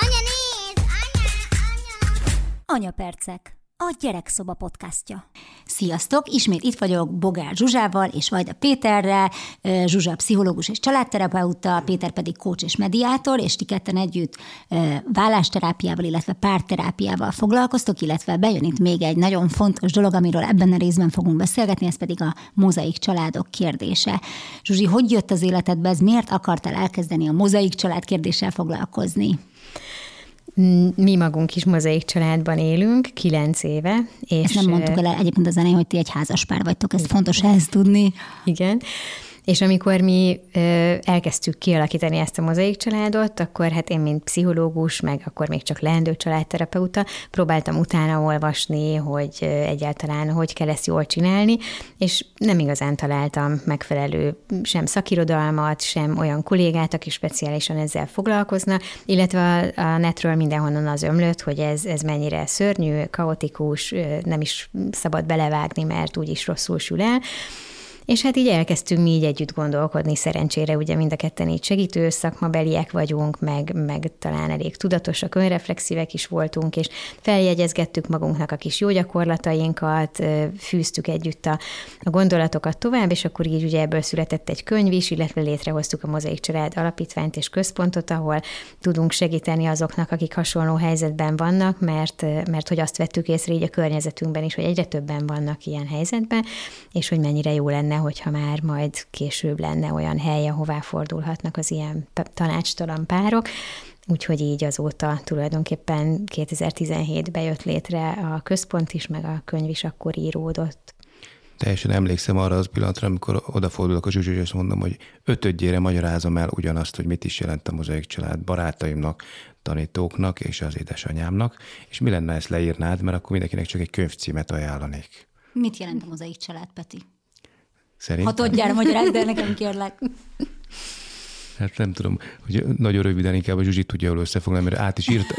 Anya, nézd! Anya, anya! Anyapercek, a Gyerekszoba podcastja. Sziasztok! Ismét itt vagyok Bogár Zsuzsával és Vajda Péterrel. Zsuzsa pszichológus és családterapeuta, Péter pedig coach és mediátor, és ti ketten együtt vállásterápiával, illetve párterápiával foglalkoztok, illetve bejön itt még egy nagyon fontos dolog, amiről ebben a részben fogunk beszélgetni, ez pedig a mozaik családok kérdése. Zsuzsi, hogy jött az életedbe ez? Miért akartál elkezdeni a mozaik család kérdéssel foglalkozni? Mi magunk is mozaik családban élünk, kilenc éve. És Ezt nem mondtuk el egyébként a zenén, hogy ti egy házas pár vagytok, ez fontos ehhez tudni. Igen. És amikor mi elkezdtük kialakítani ezt a mozaik családot, akkor hát én, mint pszichológus, meg akkor még csak leendő családterapeuta, próbáltam utána olvasni, hogy egyáltalán hogy kell ezt jól csinálni, és nem igazán találtam megfelelő sem szakirodalmat, sem olyan kollégát, aki speciálisan ezzel foglalkozna, illetve a, netről mindenhonnan az ömlött, hogy ez, ez mennyire szörnyű, kaotikus, nem is szabad belevágni, mert úgyis rosszul sül el. És hát így elkezdtünk mi így együtt gondolkodni, szerencsére ugye mind a ketten így segítő szakmabeliek vagyunk, meg, meg talán elég tudatosak, önreflexívek is voltunk, és feljegyezgettük magunknak a kis jó gyakorlatainkat, fűztük együtt a, a gondolatokat tovább, és akkor így ugye ebből született egy könyv is, illetve létrehoztuk a Mozaik Család Alapítványt és Központot, ahol tudunk segíteni azoknak, akik hasonló helyzetben vannak, mert, mert hogy azt vettük észre így a környezetünkben is, hogy egyre többen vannak ilyen helyzetben, és hogy mennyire jó lenne, hogyha már majd később lenne olyan hely, ahová fordulhatnak az ilyen tanácstalan párok. Úgyhogy így azóta tulajdonképpen 2017-ben jött létre a központ is, meg a könyv is akkor íródott. Teljesen emlékszem arra az pillanatra, amikor odafordulok a Zsuzsi, és azt mondom, hogy ötödjére magyarázom el ugyanazt, hogy mit is jelent a mozaik család barátaimnak, tanítóknak és az édesanyámnak, és mi lenne, ezt leírnád, mert akkor mindenkinek csak egy könyvcímet ajánlanék. Mit jelent a mozaik család, Peti? Szerintem? Ha tudjára magyarázd el nekem, kérlek. Hát nem tudom, hogy nagyon röviden inkább a Zsuzsi tudja jól összefoglalni, mert át is írta.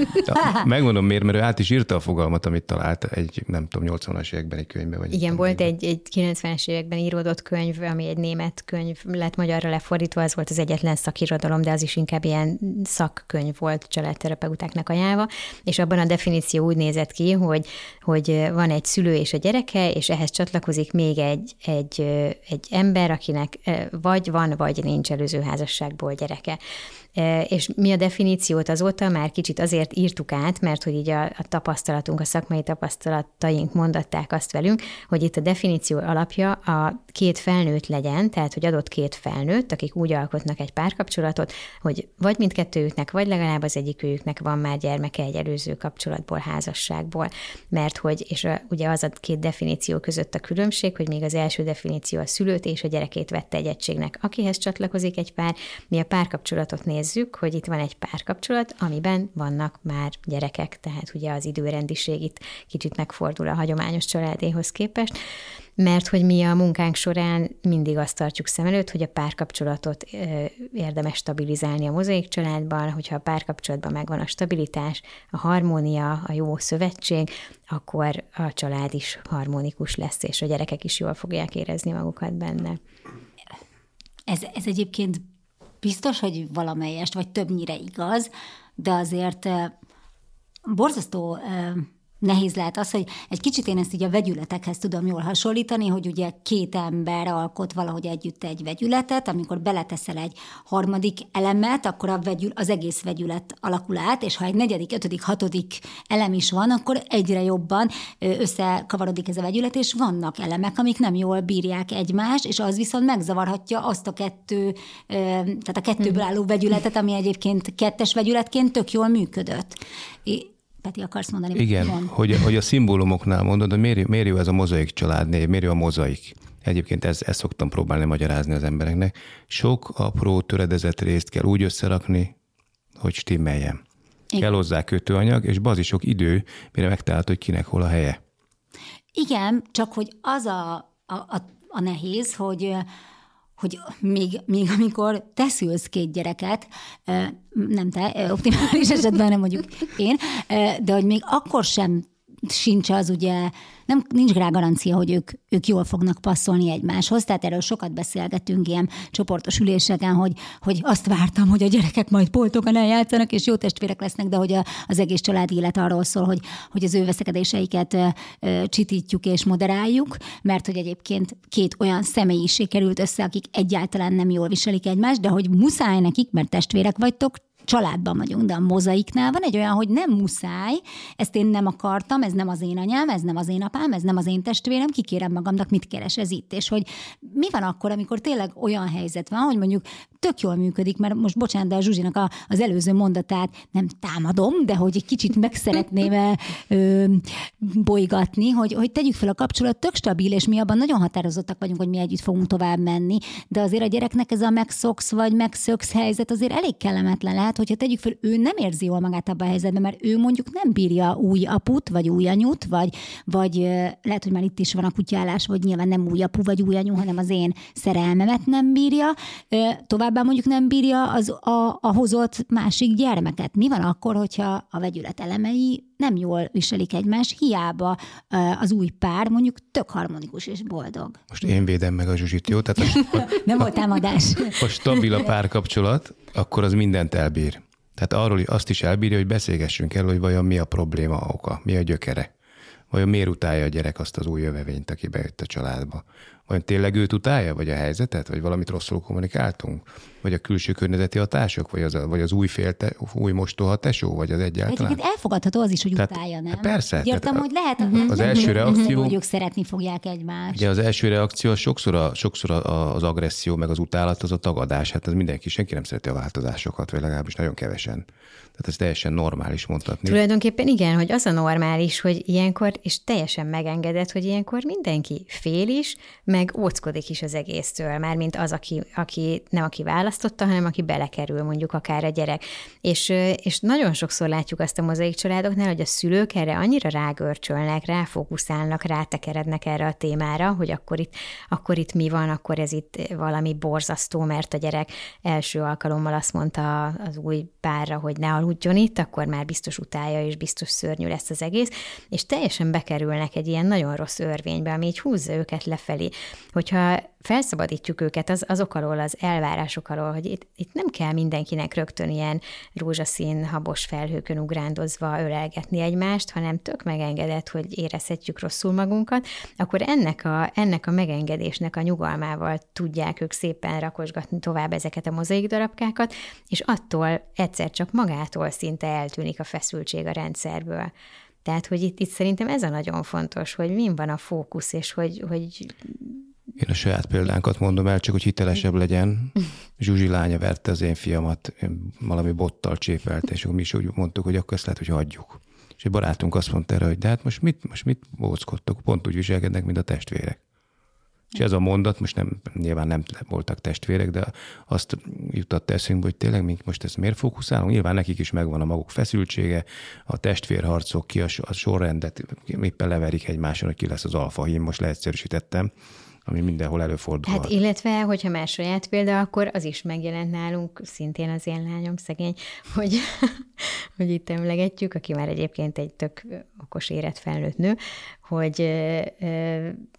Megmondom miért, mert ő át is írta a fogalmat, amit talált egy, nem tudom, 80-as években egy könyvben. Vagy Igen, volt egy, egy 90-es években íródott könyv, ami egy német könyv lett magyarra lefordítva, az volt az egyetlen szakirodalom, de az is inkább ilyen szakkönyv volt családterapeutáknak ajánlva, és abban a definíció úgy nézett ki, hogy, hogy van egy szülő és a gyereke, és ehhez csatlakozik még egy, egy, egy ember, akinek vagy van, vagy nincs előző házasságból gyereke. És mi a definíciót azóta már kicsit azért írtuk át, mert hogy így a, a tapasztalatunk, a szakmai tapasztalataink mondatták azt velünk, hogy itt a definíció alapja a két felnőtt legyen, tehát hogy adott két felnőtt, akik úgy alkotnak egy párkapcsolatot, hogy vagy mindkettőjüknek, vagy legalább az egyikőjüknek van már gyermeke egy előző kapcsolatból, házasságból. Mert hogy, és a, ugye az a két definíció között a különbség, hogy még az első definíció a szülőt és a gyerekét vette egy egységnek, akihez csatlakozik egy pár, mi a párkapcsolatot nézzük, hogy itt van egy párkapcsolat, amiben vannak már gyerekek, tehát ugye az időrendiség itt kicsit megfordul a hagyományos családéhoz képest, mert hogy mi a munkánk során mindig azt tartjuk szem előtt, hogy a párkapcsolatot érdemes stabilizálni a mozaik családban, hogyha a párkapcsolatban megvan a stabilitás, a harmónia, a jó szövetség, akkor a család is harmonikus lesz, és a gyerekek is jól fogják érezni magukat benne. Ez, ez egyébként biztos, hogy valamelyest, vagy többnyire igaz, de azért borzasztó nehéz lehet az, hogy egy kicsit én ezt így a vegyületekhez tudom jól hasonlítani, hogy ugye két ember alkot valahogy együtt egy vegyületet, amikor beleteszel egy harmadik elemet, akkor a vegyül, az egész vegyület alakul át, és ha egy negyedik, ötödik, hatodik elem is van, akkor egyre jobban összekavarodik ez a vegyület, és vannak elemek, amik nem jól bírják egymást, és az viszont megzavarhatja azt a kettő, tehát a kettőből álló vegyületet, ami egyébként kettes vegyületként tök jól működött. Peti, akarsz mondani? Igen, hogy, hogy a szimbólumoknál mondod, hogy miért, miért jó ez a mozaik családnév, miért jó a mozaik. Egyébként ezt, ezt szoktam próbálni magyarázni az embereknek. Sok apró töredezett részt kell úgy összerakni, hogy stimmeljen. Igen. Kell hozzá kötőanyag, és bazi sok idő, mire megtalált, hogy kinek hol a helye. Igen, csak hogy az a, a, a, a nehéz, hogy hogy még, még amikor te szülsz két gyereket, nem te, optimális esetben nem mondjuk én, de hogy még akkor sem sincs az ugye, nem, nincs rá garancia, hogy ők, ők jól fognak passzolni egymáshoz, tehát erről sokat beszélgetünk ilyen csoportos üléseken, hogy, hogy azt vártam, hogy a gyerekek majd boldogan eljátszanak, és jó testvérek lesznek, de hogy a, az egész család élet arról szól, hogy, hogy az ő veszekedéseiket ö, ö, csitítjuk és moderáljuk, mert hogy egyébként két olyan személyiség került össze, akik egyáltalán nem jól viselik egymást, de hogy muszáj nekik, mert testvérek vagytok, családban vagyunk, de a mozaiknál van egy olyan, hogy nem muszáj, ezt én nem akartam, ez nem az én anyám, ez nem az én apám, ez nem az én testvérem, kikérem magamnak, mit keres ez itt, és hogy mi van akkor, amikor tényleg olyan helyzet van, hogy mondjuk tök jól működik, mert most bocsánat, de a Zsuzsinak a, az előző mondatát nem támadom, de hogy egy kicsit meg szeretném bolygatni, hogy, hogy tegyük fel a kapcsolat tök stabil, és mi abban nagyon határozottak vagyunk, hogy mi együtt fogunk tovább menni, de azért a gyereknek ez a megszoksz vagy megszöksz helyzet azért elég kellemetlen lehet, hogyha tegyük fel, ő nem érzi jól magát abban a helyzetben, mert ő mondjuk nem bírja új aput, vagy új anyut, vagy, vagy lehet, hogy már itt is van a kutyálás, vagy nyilván nem új apu, vagy új anyu, hanem az én szerelmemet nem bírja. Ö, Továbbá mondjuk nem bírja az a, a hozott másik gyermeket. Mi van akkor, hogyha a vegyület elemei nem jól viselik egymást, hiába az új pár mondjuk tök harmonikus és boldog. Most én védem meg a Zsuzsit, jó? Tehát a, Nem volt támadás. ha stabil a párkapcsolat, akkor az mindent elbír. Tehát arról azt is elbírja, hogy beszélgessünk el, hogy vajon mi a probléma oka, mi a gyökere. Vajon miért utálja a gyerek azt az új jövevényt, aki bejött a családba? Vajon tényleg őt utálja, vagy a helyzetet, vagy valamit rosszul kommunikáltunk? Vagy a külső környezeti hatások, vagy az, a, vagy az új, félte, új mostoha tesó, vagy az egyáltalán? Egyébként elfogadható az is, hogy Tehát- utálja, nem? Hát persze, Értem, tehát hogy lehet, az nem- első reakció- hogy ők szeretni fogják egymást. Ugye az első reakció az sokszor, a, sokszor a, az agresszió, meg az utálat, az a tagadás. Hát ez mindenki, senki nem szereti a változásokat, vagy legalábbis nagyon kevesen. Tehát ez teljesen normális mondhatni. Tulajdonképpen igen, hogy az a normális, hogy ilyenkor, és teljesen megengedett, hogy ilyenkor mindenki fél is, meg óckodik is az egésztől, mármint az, aki, aki nem aki választotta, hanem aki belekerül mondjuk akár a gyerek. És, és nagyon sokszor látjuk azt a mozaik családoknál, hogy a szülők erre annyira rágörcsölnek, ráfókuszálnak, rátekerednek erre a témára, hogy akkor itt, akkor itt mi van, akkor ez itt valami borzasztó, mert a gyerek első alkalommal azt mondta az új párra, hogy ne aludjon itt, akkor már biztos utálja, és biztos szörnyű lesz az egész, és teljesen bekerülnek egy ilyen nagyon rossz örvénybe, ami így húzza őket lefelé. Hogyha felszabadítjuk őket az, azok alól, az elvárások alól, hogy itt, itt nem kell mindenkinek rögtön ilyen rózsaszín, habos felhőkön ugrándozva ölelgetni egymást, hanem tök megengedett, hogy érezhetjük rosszul magunkat, akkor ennek a, ennek a megengedésnek a nyugalmával tudják ők szépen rakosgatni tovább ezeket a mozaik darabkákat, és attól egyszer csak magától szinte eltűnik a feszültség a rendszerből. Tehát, hogy itt, itt szerintem ez a nagyon fontos, hogy min van a fókusz, és hogy, hogy Én a saját példánkat mondom el, csak hogy hitelesebb legyen. Zsuzsi lánya verte az én fiamat, valami bottal csépelt, és akkor mi is úgy mondtuk, hogy akkor ezt lehet, hogy hagyjuk. És egy barátunk azt mondta erre, hogy de hát most mit, most mit bóckodtok? Pont úgy viselkednek, mint a testvérek. És ez a mondat, most nem, nyilván nem voltak testvérek, de azt jutatta eszünkbe, hogy tényleg mink most ezt miért fókuszálunk? Nyilván nekik is megvan a maguk feszültsége, a testvérharcok, ki a, a sorrendet, éppen leverik egymáson, hogy ki lesz az alfa hím, most leegyszerűsítettem, ami mindenhol előfordul. Hát illetve, hogyha már saját példa, akkor az is megjelent nálunk, szintén az én lányom szegény, hogy, hogy itt emlegetjük, aki már egyébként egy tök okos érett felnőtt nő, hogy,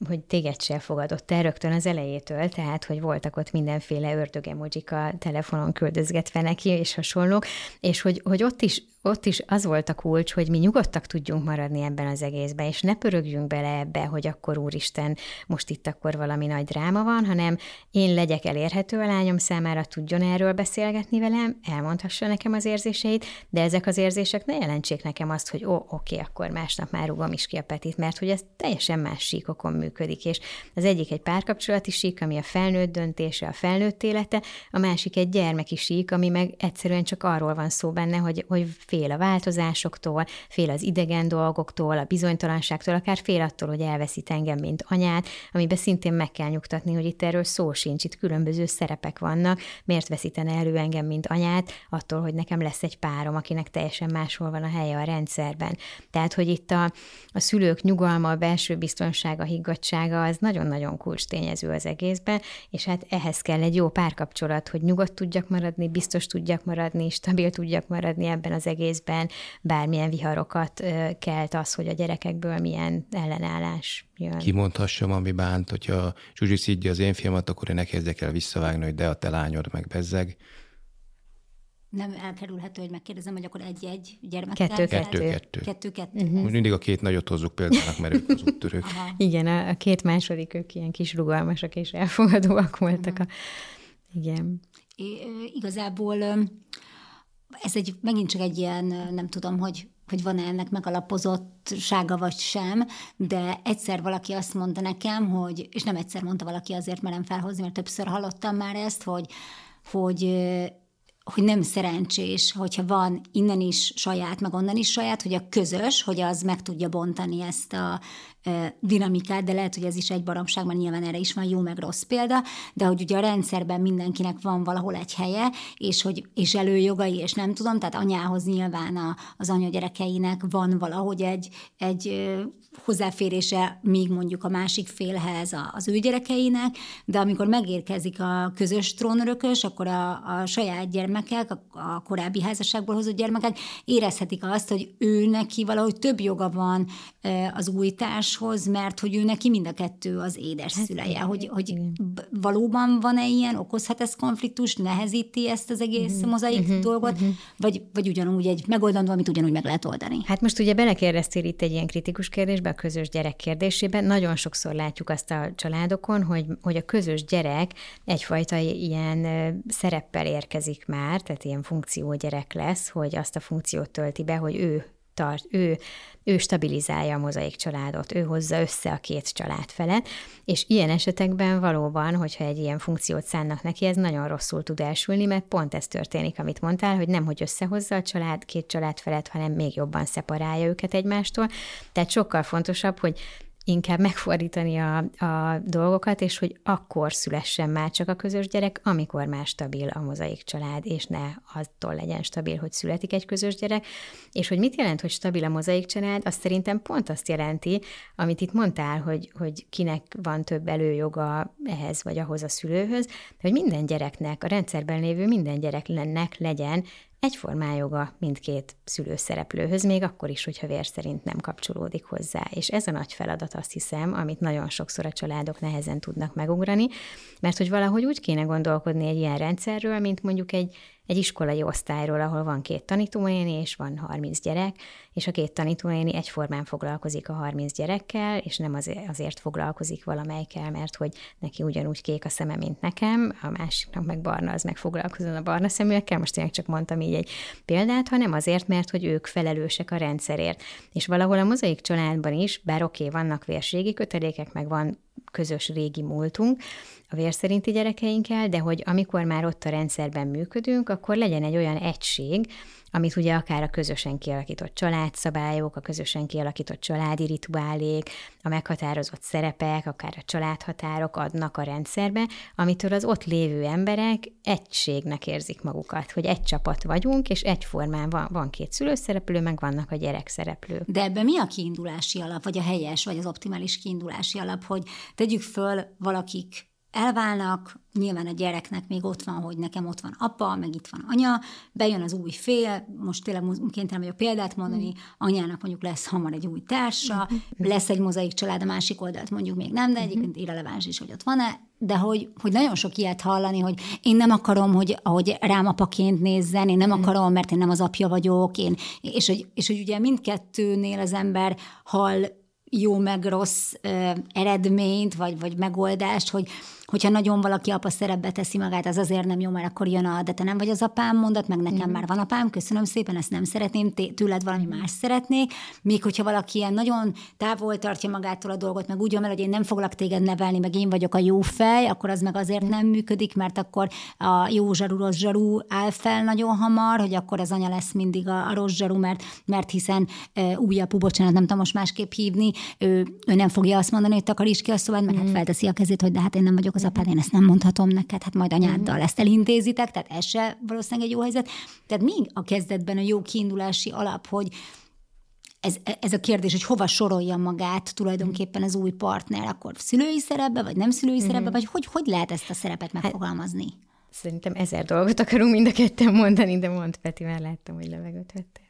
hogy téged se fogadott el rögtön az elejétől, tehát, hogy voltak ott mindenféle ördögemojik a telefonon küldözgetve neki, és hasonlók, és hogy, hogy ott is ott is az volt a kulcs, hogy mi nyugodtak tudjunk maradni ebben az egészben, és ne pörögjünk bele ebbe, hogy akkor úristen, most itt akkor valami nagy dráma van, hanem én legyek elérhető a lányom számára, tudjon erről beszélgetni velem, elmondhassa nekem az érzéseit, de ezek az érzések ne jelentsék nekem azt, hogy ó, oké, akkor másnap már rugom is ki a petit, mert hogy ez teljesen más síkokon működik, és az egyik egy párkapcsolati sík, ami a felnőtt döntése, a felnőtt élete, a másik egy gyermeki sík, ami meg egyszerűen csak arról van szó benne, hogy, hogy fél a változásoktól, fél az idegen dolgoktól, a bizonytalanságtól, akár fél attól, hogy elveszít engem, mint anyát, amiben szintén meg kell nyugtatni, hogy itt erről szó sincs, itt különböző szerepek vannak, miért veszítene elő engem, mint anyát, attól, hogy nekem lesz egy párom, akinek teljesen máshol van a helye a rendszerben. Tehát, hogy itt a, a szülők nyugodt nyugalma, a belső a higgadsága, az nagyon-nagyon kulcs tényező az egészben, és hát ehhez kell egy jó párkapcsolat, hogy nyugodt tudjak maradni, biztos tudjak maradni, stabil tudjak maradni ebben az egészben, bármilyen viharokat kelt az, hogy a gyerekekből milyen ellenállás jön. Kimondhassam, ami bánt, hogyha Zsuzsi szidja az én filmet, akkor én ne kezdjek el visszavágni, hogy de a te lányod meg bezzeg. Nem elkerülhető, hogy megkérdezem, hogy akkor egy-egy gyermekkel. Kettő. Kettő-kettő. Kettő-kettő. Uh-huh. Most mindig a két nagyot hozzuk példának, mert ők az úttörők. Igen, a, a két második, ők ilyen kis rugalmasak és elfogadóak voltak. A... Igen. Igazából ö, ez egy, megint csak egy ilyen, nem tudom, hogy hogy van-e ennek megalapozottsága vagy sem, de egyszer valaki azt mondta nekem, hogy, és nem egyszer mondta valaki, azért merem felhozni, mert többször hallottam már ezt, hogy, hogy hogy nem szerencsés, hogyha van innen is saját, meg onnan is saját, hogy a közös, hogy az meg tudja bontani ezt a dinamikát, de lehet, hogy ez is egy baromság, mert nyilván erre is van jó meg rossz példa, de hogy ugye a rendszerben mindenkinek van valahol egy helye, és hogy és előjogai, és nem tudom, tehát anyához nyilván a, az anya gyerekeinek van valahogy egy, egy hozzáférése még mondjuk a másik félhez a- az ő gyerekeinek, de amikor megérkezik a közös trónörökös, akkor a, a saját gyermekek, a, korábbi házasságból hozott gyermekek érezhetik azt, hogy ő neki valahogy több joga van az új társhoz, mert hogy ő neki mind a kettő az édes szüleje. Hogy, hogy valóban van-e ilyen, okozhat ez konfliktus, nehezíti ezt az egész mozaik dolgot, vagy, vagy ugyanúgy egy megoldandó, amit ugyanúgy meg lehet oldani. Hát most ugye belekérdeztél itt egy ilyen kritikus kérdésbe, a közös gyerek kérdésében. Nagyon sokszor látjuk azt a családokon, hogy, hogy a közös gyerek egyfajta ilyen szereppel érkezik már, tehát ilyen funkciógyerek lesz, hogy azt a funkciót tölti be, hogy ő tart, ő, ő stabilizálja a mozaik családot, ő hozza össze a két család felet, és ilyen esetekben valóban, hogyha egy ilyen funkciót szánnak neki, ez nagyon rosszul tud elsülni, mert pont ez történik, amit mondtál, hogy nem, hogy összehozza a család, két család felet, hanem még jobban szeparálja őket egymástól. Tehát sokkal fontosabb, hogy inkább megfordítani a, a dolgokat, és hogy akkor szülessen már csak a közös gyerek, amikor már stabil a mozaik család, és ne attól legyen stabil, hogy születik egy közös gyerek. És hogy mit jelent, hogy stabil a mozaik család, azt szerintem pont azt jelenti, amit itt mondtál, hogy, hogy kinek van több előjoga ehhez vagy ahhoz a szülőhöz, de hogy minden gyereknek, a rendszerben lévő minden gyereknek legyen egyformán joga mindkét szülőszereplőhöz, még akkor is, hogyha vér szerint nem kapcsolódik hozzá. És ez a nagy feladat, azt hiszem, amit nagyon sokszor a családok nehezen tudnak megugrani, mert hogy valahogy úgy kéne gondolkodni egy ilyen rendszerről, mint mondjuk egy, egy iskolai osztályról, ahol van két tanítónéni, és van 30 gyerek, és a két tanítónéni egyformán foglalkozik a 30 gyerekkel, és nem azért, azért foglalkozik valamelyikkel, mert hogy neki ugyanúgy kék a szeme, mint nekem, a másiknak meg barna, az meg foglalkozon a barna szeműekkel, most tényleg csak mondtam így egy példát, hanem azért, mert hogy ők felelősek a rendszerért. És valahol a mozaik családban is, bár oké, okay, vannak vérségi kötelékek, meg van közös régi múltunk a vérszerinti gyerekeinkkel, de hogy amikor már ott a rendszerben működünk, akkor legyen egy olyan egység, amit ugye akár a közösen kialakított családszabályok, a közösen kialakított családi rituálék, a meghatározott szerepek, akár a családhatárok adnak a rendszerbe, amitől az ott lévő emberek egységnek érzik magukat, hogy egy csapat vagyunk, és egyformán van, van két szülőszereplő, meg vannak a gyerekszereplők. De ebben mi a kiindulási alap, vagy a helyes, vagy az optimális kiindulási alap, hogy tegyük föl valakik elválnak, nyilván a gyereknek még ott van, hogy nekem ott van apa, meg itt van anya, bejön az új fél, most tényleg kénytelen vagyok példát mondani, anyának mondjuk lesz hamar egy új társa, lesz egy mozaik család, a másik oldalt mondjuk még nem, de egyébként irreleváns is, hogy ott van-e, de hogy, hogy nagyon sok ilyet hallani, hogy én nem akarom, hogy ahogy rám apaként nézzen, én nem akarom, mert én nem az apja vagyok, én, és, hogy, és hogy ugye mindkettőnél az ember hall jó meg rossz ö, eredményt, vagy, vagy megoldást, hogy hogyha nagyon valaki apa szerepbe teszi magát, az azért nem jó, mert akkor jön a, de te nem vagy az apám mondat, meg nekem mm. már van apám, köszönöm szépen, ezt nem szeretném, tőled valami más szeretnék. Még hogyha valaki ilyen nagyon távol tartja magától a dolgot, meg úgy van, hogy én nem foglak téged nevelni, meg én vagyok a jó fej, akkor az meg azért nem működik, mert akkor a jó zsarú, rossz zsarú áll fel nagyon hamar, hogy akkor az anya lesz mindig a, a rossz zsarú, mert, mert hiszen uh, új apu, bocsánat, nem tudom most másképp hívni, ő, ő nem fogja azt mondani, hogy takaríts ki a szobát, mert mm. hát felteszi a kezét, hogy de hát én nem vagyok az apád, én ezt nem mondhatom neked, hát majd anyáddal ezt elintézitek, tehát ez se valószínűleg egy jó helyzet. Tehát mi a kezdetben a jó kiindulási alap, hogy ez, ez a kérdés, hogy hova sorolja magát tulajdonképpen az új partner, akkor szülői szerepbe, vagy nem szülői Mhm. szerepbe, vagy hogy, hogy lehet ezt a szerepet Hát- megfogalmazni? Szerintem ezer dolgot akarunk mind a ketten mondani, de mondd Peti, mert láttam, hogy levegőt vettél.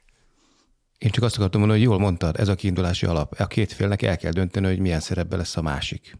Én csak azt akartam mondani, hogy jól mondtad, ez a kiindulási alap. A két félnek el kell dönteni, hogy milyen szerepben lesz a másik.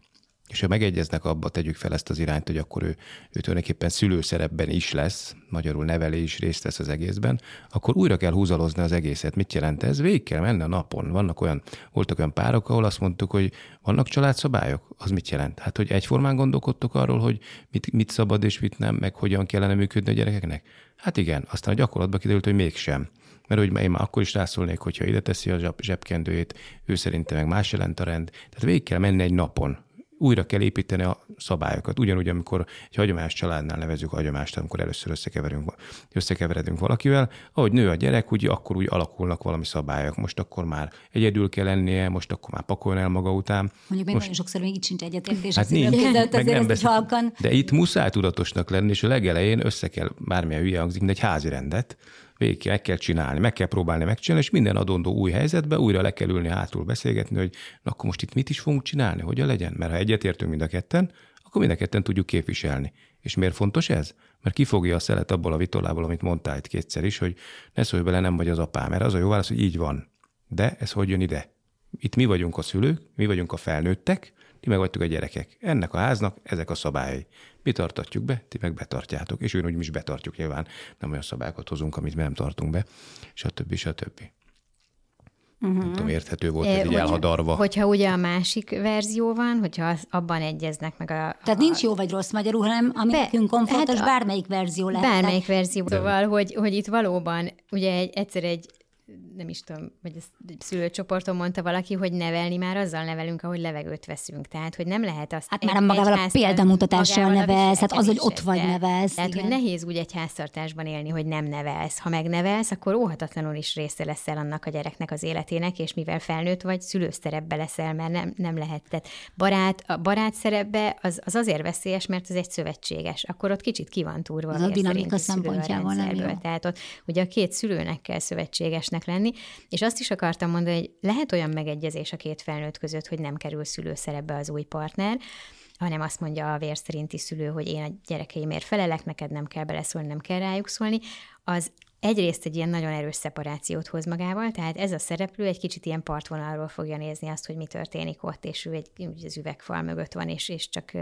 És ha megegyeznek abba, tegyük fel ezt az irányt, hogy akkor ő, ő tulajdonképpen szülőszerepben is lesz, magyarul nevelé is részt vesz az egészben, akkor újra kell húzalozni az egészet. Mit jelent ez? Végig kell menni a napon. Vannak olyan, voltak olyan párok, ahol azt mondtuk, hogy vannak családszabályok. Az mit jelent? Hát, hogy egyformán gondolkodtok arról, hogy mit, mit szabad és mit nem, meg hogyan kellene működni a gyerekeknek? Hát igen, aztán a gyakorlatban kiderült, hogy mégsem. Mert hogy én már akkor is rászólnék, hogyha ide teszi a zseb- zsebkendőjét, ő szerintem meg más jelent a rend. Tehát végig kell menni egy napon. Újra kell építeni a szabályokat. Ugyanúgy, amikor egy hagyományos családnál nevezük a hagyomást, amikor először összekeverünk, összekeveredünk valakivel, ahogy nő a gyerek, úgy akkor úgy alakulnak valami szabályok. Most akkor már egyedül kell lennie, most akkor már pakoljon el maga után. Mondjuk még nagyon sokszor még itt sincs egyetértés Hát nincs. között, Meg azért nem ezt halkan. De itt muszáj tudatosnak lenni, és a legelején össze kell, bármilyen hülye hangzik, de egy házi rendet, végig meg kell csinálni, meg kell próbálni megcsinálni, és minden adondó új helyzetbe újra le kell ülni hátul beszélgetni, hogy na akkor most itt mit is fogunk csinálni, hogyan legyen? Mert ha egyetértünk mind a ketten, akkor mind a ketten tudjuk képviselni. És miért fontos ez? Mert kifogja a szelet abból a vitorlából, amit mondtál itt kétszer is, hogy ne szólj bele, nem vagy az apám. Mert az a jó válasz, hogy így van. De ez hogy jön ide? Itt mi vagyunk a szülők, mi vagyunk a felnőttek, ti meg vagytok a gyerekek. Ennek a háznak ezek a szabályai. Mi tartatjuk be, ti meg betartjátok. És ugyanúgy mi is betartjuk nyilván. Nem olyan szabályokat hozunk, amit mi nem tartunk be, stb. stb. Uh-huh. Nem tudom, érthető volt ez így elhadarva. Hogyha ugye a másik verzió van, hogyha az, abban egyeznek meg a... Tehát nincs jó vagy rossz magyarul, hanem ami Be- nekünk komfortos, hát a- bármelyik verzió lehet. Bármelyik verzió. Szóval, hogy, hogy itt valóban ugye egy, egyszer egy nem is tudom, vagy ezt szülőcsoporton mondta valaki, hogy nevelni már azzal nevelünk, ahogy levegőt veszünk. Tehát, hogy nem lehet azt... Hát már magával a példamutatással nevelsz, hát az, hogy ott vagy nevelsz, Tehát, igen. hogy nehéz úgy egy háztartásban élni, hogy nem nevelsz. Ha megnevelsz, akkor óhatatlanul is része leszel annak a gyereknek az életének, és mivel felnőtt vagy, szülőszerepbe leszel, mert nem, nem lehet. Tehát barát, a barát szerepbe az, az azért veszélyes, mert az egy szövetséges. Akkor ott kicsit ki van túrva. Az a dinamika szempontjából nem jó. Tehát ott ugye a két szülőnek kell szövetségesnek lenni, és azt is akartam mondani, hogy lehet olyan megegyezés a két felnőtt között, hogy nem kerül szülőszerepbe az új partner, hanem azt mondja a vér szerinti szülő, hogy én a gyerekeimért felelek, neked nem kell beleszólni, nem kell rájuk szólni, az egyrészt egy ilyen nagyon erős szeparációt hoz magával, tehát ez a szereplő egy kicsit ilyen partvonalról fogja nézni azt, hogy mi történik ott, és ő egy az üvegfal mögött van, és, és csak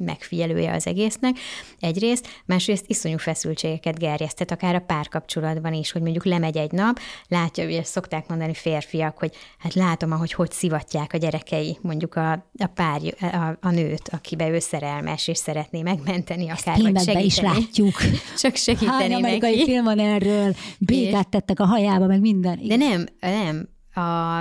megfigyelője az egésznek. Egyrészt, másrészt iszonyú feszültségeket gerjesztet, akár a párkapcsolatban is, hogy mondjuk lemegy egy nap, látja, ugye szokták mondani férfiak, hogy hát látom, ahogy hogy szivatják a gyerekei, mondjuk a, a pár, a, a nőt, akibe ő szerelmes, és szeretné megmenteni akár, vagy Filmekben is segíteni. látjuk. Csak segíteni Hány amerikai neki. film van erről, békát tettek a hajába, meg minden. De nem, nem. A,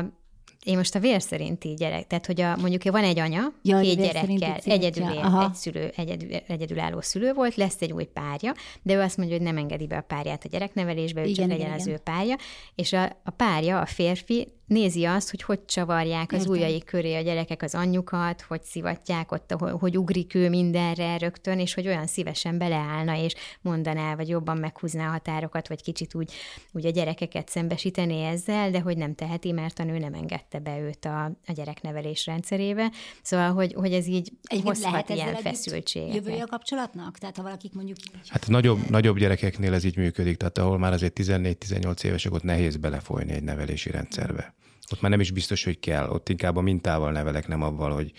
én most a vér szerinti gyerek, tehát hogy a, mondjuk van egy anya, Ja, két gyerekkel, egyedül él, Aha. egy szülő, egyedül, egyedülálló szülő volt, lesz egy új párja, de ő azt mondja, hogy nem engedi be a párját a gyereknevelésbe, ő Igen, csak igen, legyen az igen. ő párja, és a, a párja, a férfi nézi azt, hogy hogy csavarják az Értem. ujjai köré a gyerekek az anyjukat, hogy szivatják ott, hogy, ugrik ő mindenre rögtön, és hogy olyan szívesen beleállna, és mondaná, vagy jobban meghúzná a határokat, vagy kicsit úgy, úgy a gyerekeket szembesítené ezzel, de hogy nem teheti, mert a nő nem engedte be őt a, a gyereknevelés rendszerébe. Szóval, hogy, hogy ez így Egyébként hozhat ilyen együtt feszültségeket. Jövője a kapcsolatnak? Tehát ha valakik mondjuk így Hát nagyobb, nagyobb gyerekeknél ez így működik, tehát ahol már azért 14-18 évesek, ott nehéz belefolyni egy nevelési rendszerbe. Ott már nem is biztos, hogy kell. Ott inkább a mintával nevelek, nem avval, hogy,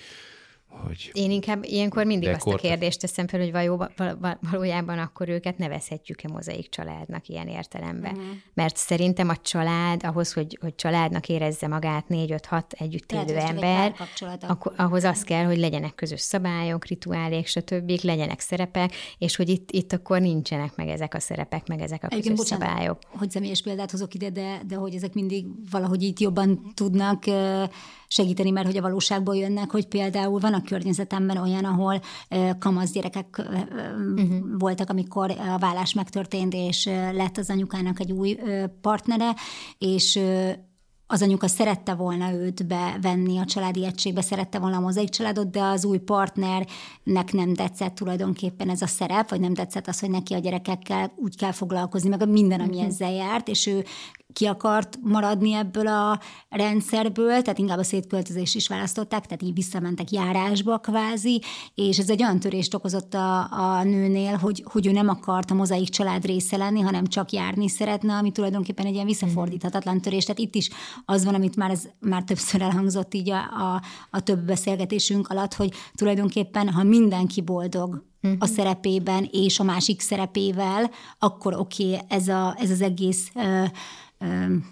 hogy Én inkább ilyenkor mindig azt a Dekort. kérdést teszem fel, hogy valóban, val- valójában akkor őket nevezhetjük-e mozaik családnak ilyen értelemben. Mhm. Uh-huh. Mert szerintem a család, ahhoz, hogy, hogy családnak érezze magát négy-öt-hat együtt élő ember, akkor, ahhoz az kell, hogy legyenek közös szabályok, rituálék, stb., legyenek szerepek, és hogy itt, itt akkor nincsenek meg ezek a szerepek, meg ezek a közös Egyébként, bocsánat, szabályok. hogy személyes példát hozok ide, de, de hogy ezek mindig valahogy itt jobban tudnak segíteni, mert hogy a valóságból jönnek, hogy például van a környezetemben olyan, ahol kamasz gyerekek uh-huh. voltak, amikor a vállás megtörtént, és lett az anyukának egy új partnere, és az anyuka szerette volna őt bevenni a családi egységbe, szerette volna a mozaik családot, de az új partnernek nem tetszett tulajdonképpen ez a szerep, vagy nem tetszett az, hogy neki a gyerekekkel úgy kell foglalkozni, meg a minden, ami ezzel járt, és ő ki akart maradni ebből a rendszerből, tehát inkább a szétköltözés is választották, tehát így visszamentek járásba kvázi, és ez egy olyan törést okozott a, a nőnél, hogy, hogy ő nem akart a mozaik család része lenni, hanem csak járni szeretne, ami tulajdonképpen egy ilyen visszafordíthatatlan törés. Tehát itt is az van, amit már, ez, már többször elhangzott így a, a, a több beszélgetésünk alatt, hogy tulajdonképpen, ha mindenki boldog, a szerepében és a másik szerepével, akkor oké, okay, ez, a, ez az egész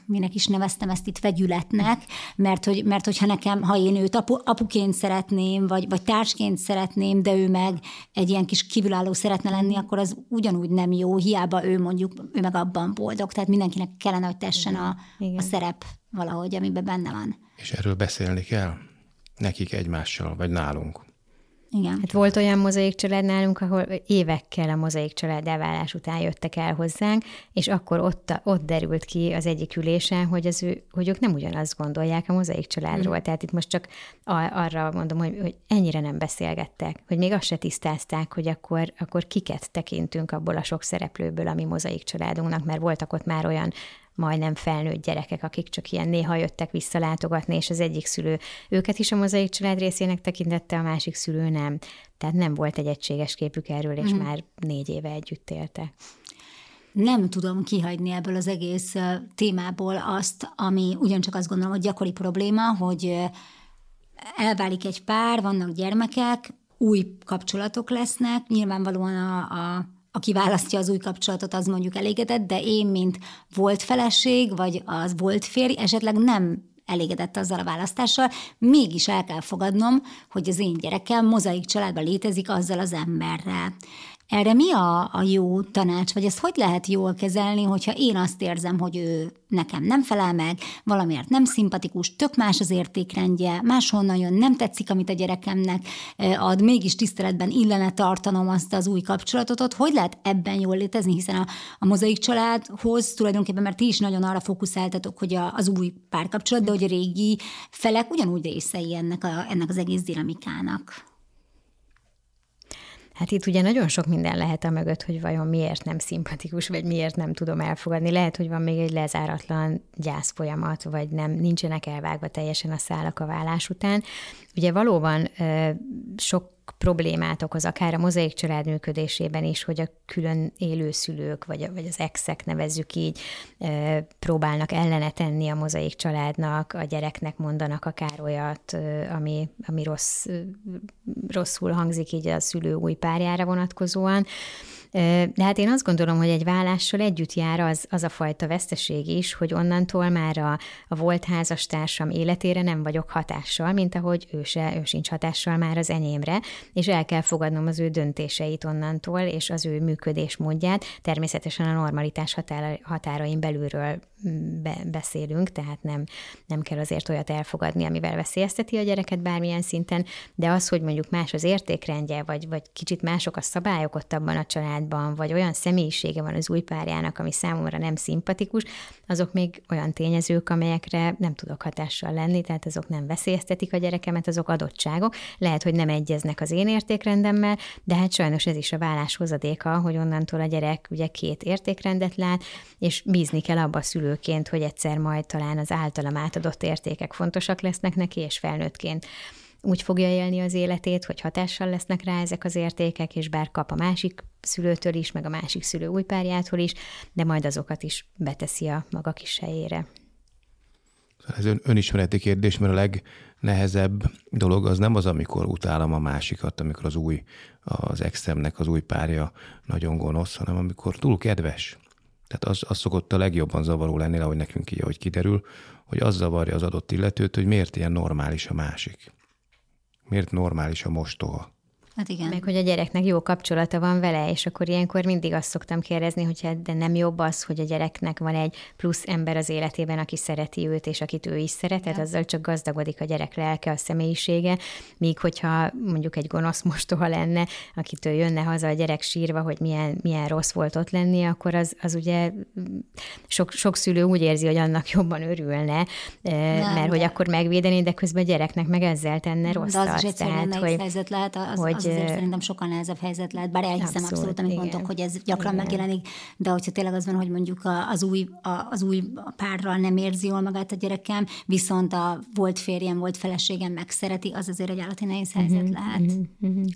minek is neveztem ezt itt vegyületnek, mert, hogy, mert hogyha nekem, ha én őt apu, apuként szeretném, vagy, vagy társként szeretném, de ő meg egy ilyen kis kívülálló szeretne lenni, akkor az ugyanúgy nem jó, hiába ő mondjuk, ő meg abban boldog, tehát mindenkinek kellene, hogy tessen a, a szerep valahogy, amiben benne van. És erről beszélni kell? Nekik egymással, vagy nálunk? Igen. Hát volt olyan mozaik család nálunk, ahol évekkel a mozaik család elvállás után jöttek el hozzánk, és akkor ott, ott derült ki az egyik ülésen, hogy, az ő, hogy ők nem ugyanazt gondolják a mozaik családról. Mm. Tehát itt most csak arra mondom, hogy, hogy ennyire nem beszélgettek, hogy még azt se tisztázták, hogy akkor, akkor kiket tekintünk abból a sok szereplőből, ami mozaik családunknak, mert voltak ott már olyan majdnem felnőtt gyerekek, akik csak ilyen néha jöttek visszalátogatni, és az egyik szülő őket is a mozaik család részének tekintette, a másik szülő nem. Tehát nem volt egy egységes képük erről, és mm. már négy éve együtt éltek. Nem tudom kihagyni ebből az egész témából azt, ami ugyancsak azt gondolom, hogy gyakori probléma, hogy elválik egy pár, vannak gyermekek, új kapcsolatok lesznek, nyilvánvalóan a, a aki választja az új kapcsolatot, az mondjuk elégedett, de én, mint volt feleség, vagy az volt férj, esetleg nem elégedett azzal a választással, mégis el kell fogadnom, hogy az én gyerekem mozaik családban létezik azzal az emberrel. Erre mi a, a jó tanács, vagy ezt hogy lehet jól kezelni, hogyha én azt érzem, hogy ő nekem nem felel meg, valamiért nem szimpatikus, tök más az értékrendje, máshonnan jön, nem tetszik, amit a gyerekemnek ad, mégis tiszteletben illene tartanom azt az új kapcsolatot, ott hogy lehet ebben jól létezni, hiszen a, a mozaik családhoz tulajdonképpen, mert ti is nagyon arra fókuszáltatok, hogy a, az új párkapcsolat, de hogy a régi felek ugyanúgy részei ennek, a, ennek az egész dinamikának. Hát itt ugye nagyon sok minden lehet a mögött, hogy vajon miért nem szimpatikus, vagy miért nem tudom elfogadni. Lehet, hogy van még egy lezáratlan gyász folyamat, vagy nem, nincsenek elvágva teljesen a szálak a vállás után. Ugye valóban sok problémát okoz, akár a mozaik család működésében is, hogy a külön élő szülők, vagy, vagy az exek nevezzük így, próbálnak ellene tenni a mozaik családnak, a gyereknek mondanak akár olyat, ami, ami rossz, rosszul hangzik így a szülő új párjára vonatkozóan. De hát én azt gondolom, hogy egy vállással együtt jár az, az a fajta veszteség is, hogy onnantól már a, a volt házastársam életére nem vagyok hatással, mint ahogy ő, se, ő sincs hatással már az enyémre, és el kell fogadnom az ő döntéseit onnantól, és az ő működésmódját. Természetesen a normalitás határa, határain belülről be, beszélünk, tehát nem, nem kell azért olyat elfogadni, amivel veszélyezteti a gyereket bármilyen szinten, de az, hogy mondjuk más az értékrendje, vagy, vagy kicsit mások a szabályok ott abban a családban, vagy olyan személyisége van az új párjának, ami számomra nem szimpatikus, azok még olyan tényezők, amelyekre nem tudok hatással lenni, tehát azok nem veszélyeztetik a gyerekemet, azok adottságok. Lehet, hogy nem egyeznek az én értékrendemmel, de hát sajnos ez is a vállás hozadéka, hogy onnantól a gyerek ugye két értékrendet lát, és bízni kell abba szülőként, hogy egyszer majd talán az általam átadott értékek fontosak lesznek neki, és felnőttként úgy fogja élni az életét, hogy hatással lesznek rá ezek az értékek, és bár kap a másik szülőtől is, meg a másik szülő új párjától is, de majd azokat is beteszi a maga kis helyére. Ez ön, önismereti kérdés, mert a legnehezebb dolog az nem az, amikor utálom a másikat, amikor az új, az exemnek az új párja nagyon gonosz, hanem amikor túl kedves. Tehát az, az szokott a legjobban zavaró lenni, ahogy nekünk így, ahogy kiderül, hogy az zavarja az adott illetőt, hogy miért ilyen normális a másik. Miért normális a mostoha. Hát igen. Meg hogy a gyereknek jó kapcsolata van vele, és akkor ilyenkor mindig azt szoktam kérdezni, hogy de nem jobb az, hogy a gyereknek van egy plusz ember az életében, aki szereti őt, és akit ő is szeret, tehát azzal csak gazdagodik a gyerek lelke, a személyisége, míg hogyha mondjuk egy gonosz mostoha lenne, akitől jönne haza a gyerek sírva, hogy milyen, milyen rossz volt ott lenni, akkor az, az ugye sok, sok szülő úgy érzi, hogy annak jobban örülne, nem, mert de. hogy akkor megvédeni, de közben a gyereknek meg ezzel tenne rosszat. De az is tehát, hogy, helyzet lehet, az, hogy, az az azért szerintem sokkal nehezebb helyzet lehet, bár elhiszem abszolút, Abszolút, amit igen. mondtok, hogy ez gyakran Igen. megjelenik, de hogyha tényleg az van, hogy mondjuk az új, az új párral nem érzi jól magát a gyerekem, viszont a volt férjem, volt feleségem megszereti, az azért egy állati nehéz helyzet Mhm, lehet.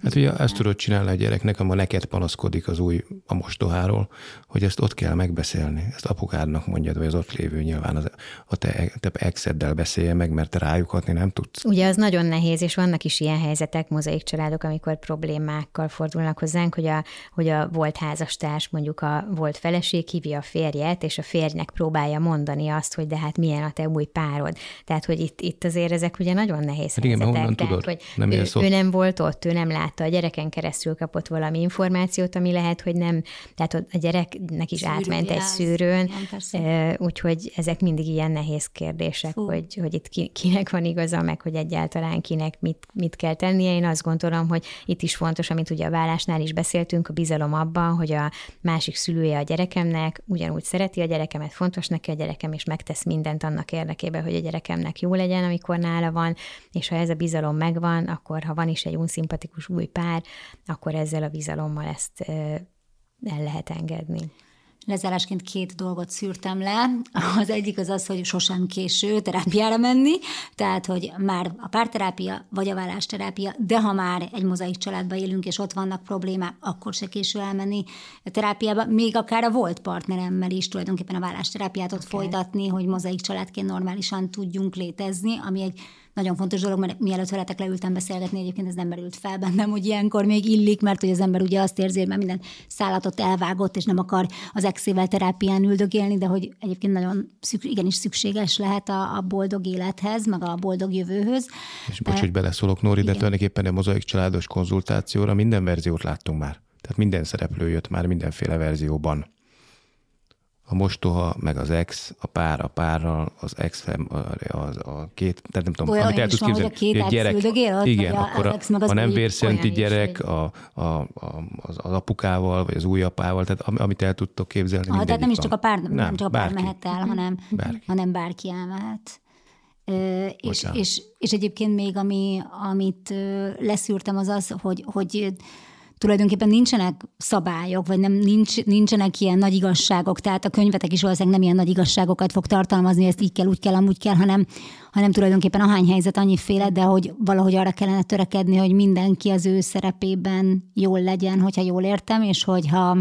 Hát ugye ezt tudod csinálni a gyereknek, amikor neked panaszkodik az új a mostoháról, hogy ezt ott kell megbeszélni. Ezt apukádnak mondjad, vagy az ott lévő nyilván az, a te, te exeddel beszélje meg, mert te rájuk hatni nem tudsz. Ugye az nagyon nehéz, és vannak is ilyen helyzetek, mozaik családok, amikor problémákkal fordulnak hozzánk, hogy a, hogy a volt házastárs, mondjuk a volt feleség hívja a férjet, és a férjnek próbálja mondani azt, hogy de hát milyen a te új párod. Tehát, hogy itt, itt azért ezek ugye nagyon nehéz Hát igen, helyzetek. Tehát, tudod? hogy Nem ő, ő nem volt ott, ő nem látta, a gyereken keresztül kapott valami információt, ami lehet, hogy nem, tehát a gyereknek is átment egy szűrőn, Igen, úgyhogy ezek mindig ilyen nehéz kérdések, Fú. hogy, hogy itt ki, kinek van igaza, meg hogy egyáltalán kinek mit, mit kell tennie. Én azt gondolom, hogy itt is fontos, amit ugye a vállásnál is beszéltünk, a bizalom abban, hogy a másik szülője a gyerekemnek ugyanúgy szereti a gyerekemet, fontos neki a gyerekem, és megtesz mindent annak érdekében, hogy a gyerekemnek jó legyen, amikor nála van, és ha ez a bizalom megvan, akkor ha van is egy unszimpatikus új pár, akkor ezzel a bizalommal ezt el lehet engedni. Lezárásként két dolgot szűrtem le. Az egyik az az, hogy sosem késő terápiára menni, tehát, hogy már a párterápia vagy a vállásterápia, de ha már egy mozaik családban élünk, és ott vannak problémák, akkor se késő elmenni terápiába, még akár a volt partneremmel is tulajdonképpen a vállásterápiát ott okay. folytatni, hogy mozaik családként normálisan tudjunk létezni, ami egy nagyon fontos dolog, mert mielőtt veletek leültem beszélgetni, egyébként ez nem merült fel bennem, hogy ilyenkor még illik, mert hogy az ember ugye azt érzi, hogy már minden szállatot elvágott, és nem akar az exével terápián üldögélni, de hogy egyébként nagyon szük, igenis szükséges lehet a, a boldog élethez, meg a boldog jövőhöz. És bocs, hogy beleszólok, Nóri, de Igen. tulajdonképpen a mozaik családos konzultációra minden verziót láttunk már. Tehát minden szereplő jött már mindenféle verzióban. A mostoha, meg az ex, a pár a párral, az ex, a, a, két, tehát nem tudom, Olyan amit el tudsz van, hogy képzelni. a két ex üldögél ott, igen, a- akkor az a, ex meg az a nem is, gyerek, a, a, a, az, az apukával, vagy az új apával, tehát am- amit el tudtok képzelni, Ah, tehát nem is csak a van. pár, nem, nem csak a pár mehet el, hanem Bárki. hanem bárki elmehet. Ö, és, és, és egyébként még ami, amit leszűrtem az az, hogy, hogy tulajdonképpen nincsenek szabályok, vagy nem nincs, nincsenek ilyen nagy igazságok, tehát a könyvetek is valószínűleg nem ilyen nagy igazságokat fog tartalmazni, ezt így kell, úgy kell, amúgy kell, hanem, hanem tulajdonképpen ahány helyzet annyiféle, de hogy valahogy arra kellene törekedni, hogy mindenki az ő szerepében jól legyen, hogyha jól értem, és hogyha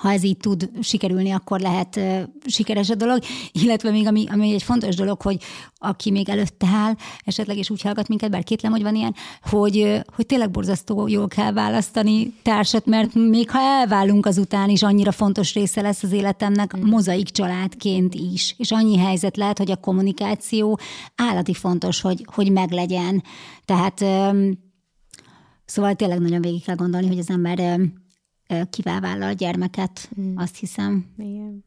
ha ez így tud sikerülni, akkor lehet sikeres a dolog. Illetve még ami, ami egy fontos dolog, hogy aki még előtte áll, esetleg is úgy hallgat minket, bár kétlem, hogy van ilyen, hogy, hogy tényleg borzasztó jól kell választani társat, mert még ha elválunk azután is, annyira fontos része lesz az életemnek mozaik családként is. És annyi helyzet lehet, hogy a kommunikáció állati fontos, hogy, hogy meglegyen. Tehát Szóval tényleg nagyon végig kell gondolni, hogy az ember kivel vállal gyermeket, azt hiszem. Igen.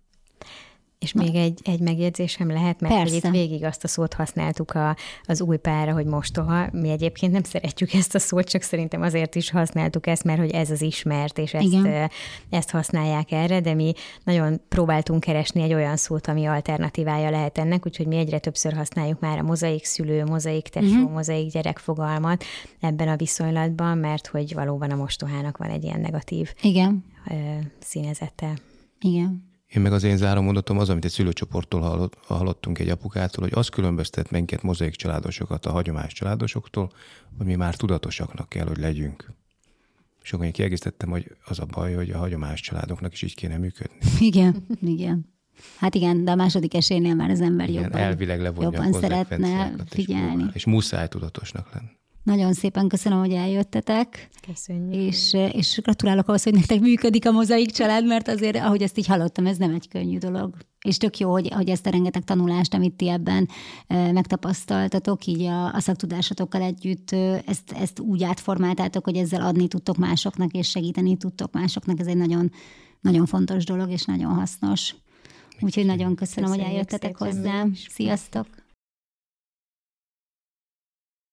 És még egy, egy megjegyzésem lehet, mert Persze. itt végig azt a szót használtuk a, az új párra, hogy mostoha. Mi egyébként nem szeretjük ezt a szót, csak szerintem azért is használtuk ezt, mert hogy ez az ismert, és ezt, Igen. ezt használják erre, de mi nagyon próbáltunk keresni egy olyan szót, ami alternatívája lehet ennek, úgyhogy mi egyre többször használjuk már a mozaik szülő, mozaik tesó, uh-huh. mozaik gyerek fogalmat ebben a viszonylatban, mert hogy valóban a mostohának van egy ilyen negatív Igen, színezete. igen. Én meg az én záró mondatom az, amit egy szülőcsoporttól hallott, hallottunk egy apukától, hogy az különböztet minket mozaik családosokat a hagyományos családosoktól, hogy mi már tudatosaknak kell, hogy legyünk. És akkor én kiegészítettem, hogy az a baj, hogy a hagyományos családoknak is így kéne működni. Igen, igen. Hát igen, de a második esélynél már az ember Igen, jobban, elvileg jobban szeretne figyelni. És muszáj tudatosnak lenni. Nagyon szépen köszönöm, hogy eljöttetek, Köszönjük. és, és gratulálok ahhoz, hogy nektek működik a mozaik család, mert azért, ahogy ezt így hallottam, ez nem egy könnyű dolog. És tök jó, hogy, hogy ezt a rengeteg tanulást, amit ti ebben e, megtapasztaltatok, így a, a szaktudásatokkal együtt, e, ezt, ezt úgy átformáltátok, hogy ezzel adni tudtok másoknak, és segíteni tudtok másoknak. Ez egy nagyon, nagyon fontos dolog, és nagyon hasznos. Úgyhogy nagyon köszönöm, hogy Köszönjük eljöttetek szépen mi hozzám. is. Sziasztok!